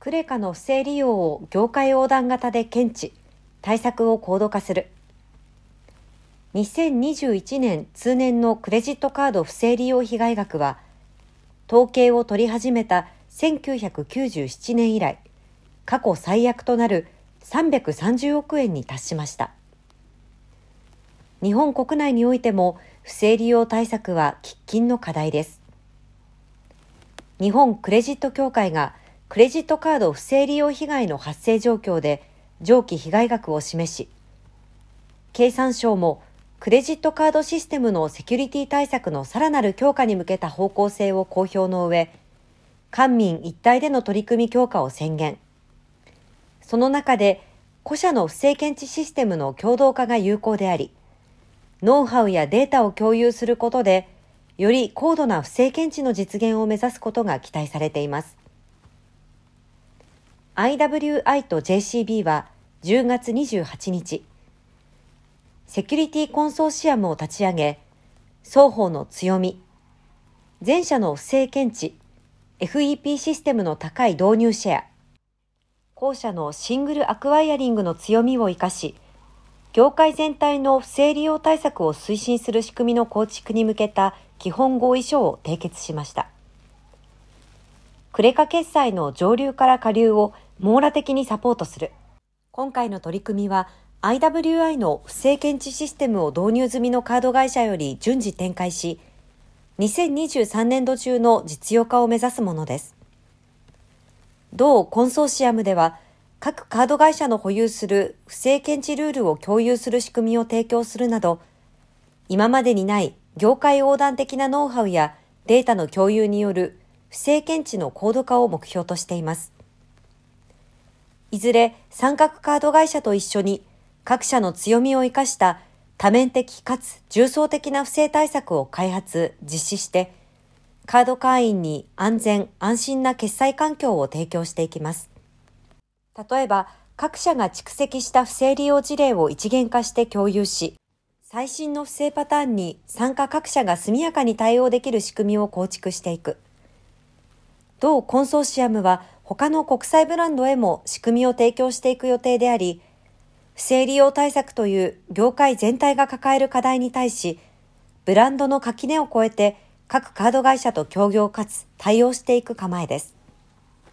クレカの不正利用を業界横断型で検知、対策を高度化する。2021年通年のクレジットカード不正利用被害額は、統計を取り始めた1997年以来、過去最悪となる330億円に達しました。日本国内においても不正利用対策は喫緊の課題です。日本クレジット協会がクレジットカード不正利用被害の発生状況で上記被害額を示し、経産省もクレジットカードシステムのセキュリティ対策のさらなる強化に向けた方向性を公表の上、官民一体での取り組み強化を宣言。その中で、古社の不正検知システムの共同化が有効であり、ノウハウやデータを共有することで、より高度な不正検知の実現を目指すことが期待されています。IWI と JCB は10月28日、セキュリティコンソーシアムを立ち上げ、双方の強み、前者の不正検知、FEP システムの高い導入シェア、後者のシングルアクワイアリングの強みを生かし、業界全体の不正利用対策を推進する仕組みの構築に向けた基本合意書を締結しました。クレカ決済の上流から下流を網羅的にサポートする。今回の取り組みは IWI の不正検知システムを導入済みのカード会社より順次展開し、2023年度中の実用化を目指すものです。同コンソーシアムでは、各カード会社の保有する不正検知ルールを共有する仕組みを提供するなど、今までにない業界横断的なノウハウやデータの共有による不正検知の高度化を目標としています。いずれ三角カード会社と一緒に各社の強みを生かした多面的かつ重層的な不正対策を開発、実施して、カード会員に安全・安心な決済環境を提供していきます。例えば、各社が蓄積した不正利用事例を一元化して共有し、最新の不正パターンに参加各社が速やかに対応できる仕組みを構築していく。同コンソーシアムは他の国際ブランドへも仕組みを提供していく予定であり、不正利用対策という業界全体が抱える課題に対し、ブランドの垣根を越えて各カード会社と協業かつ対応していく構えです。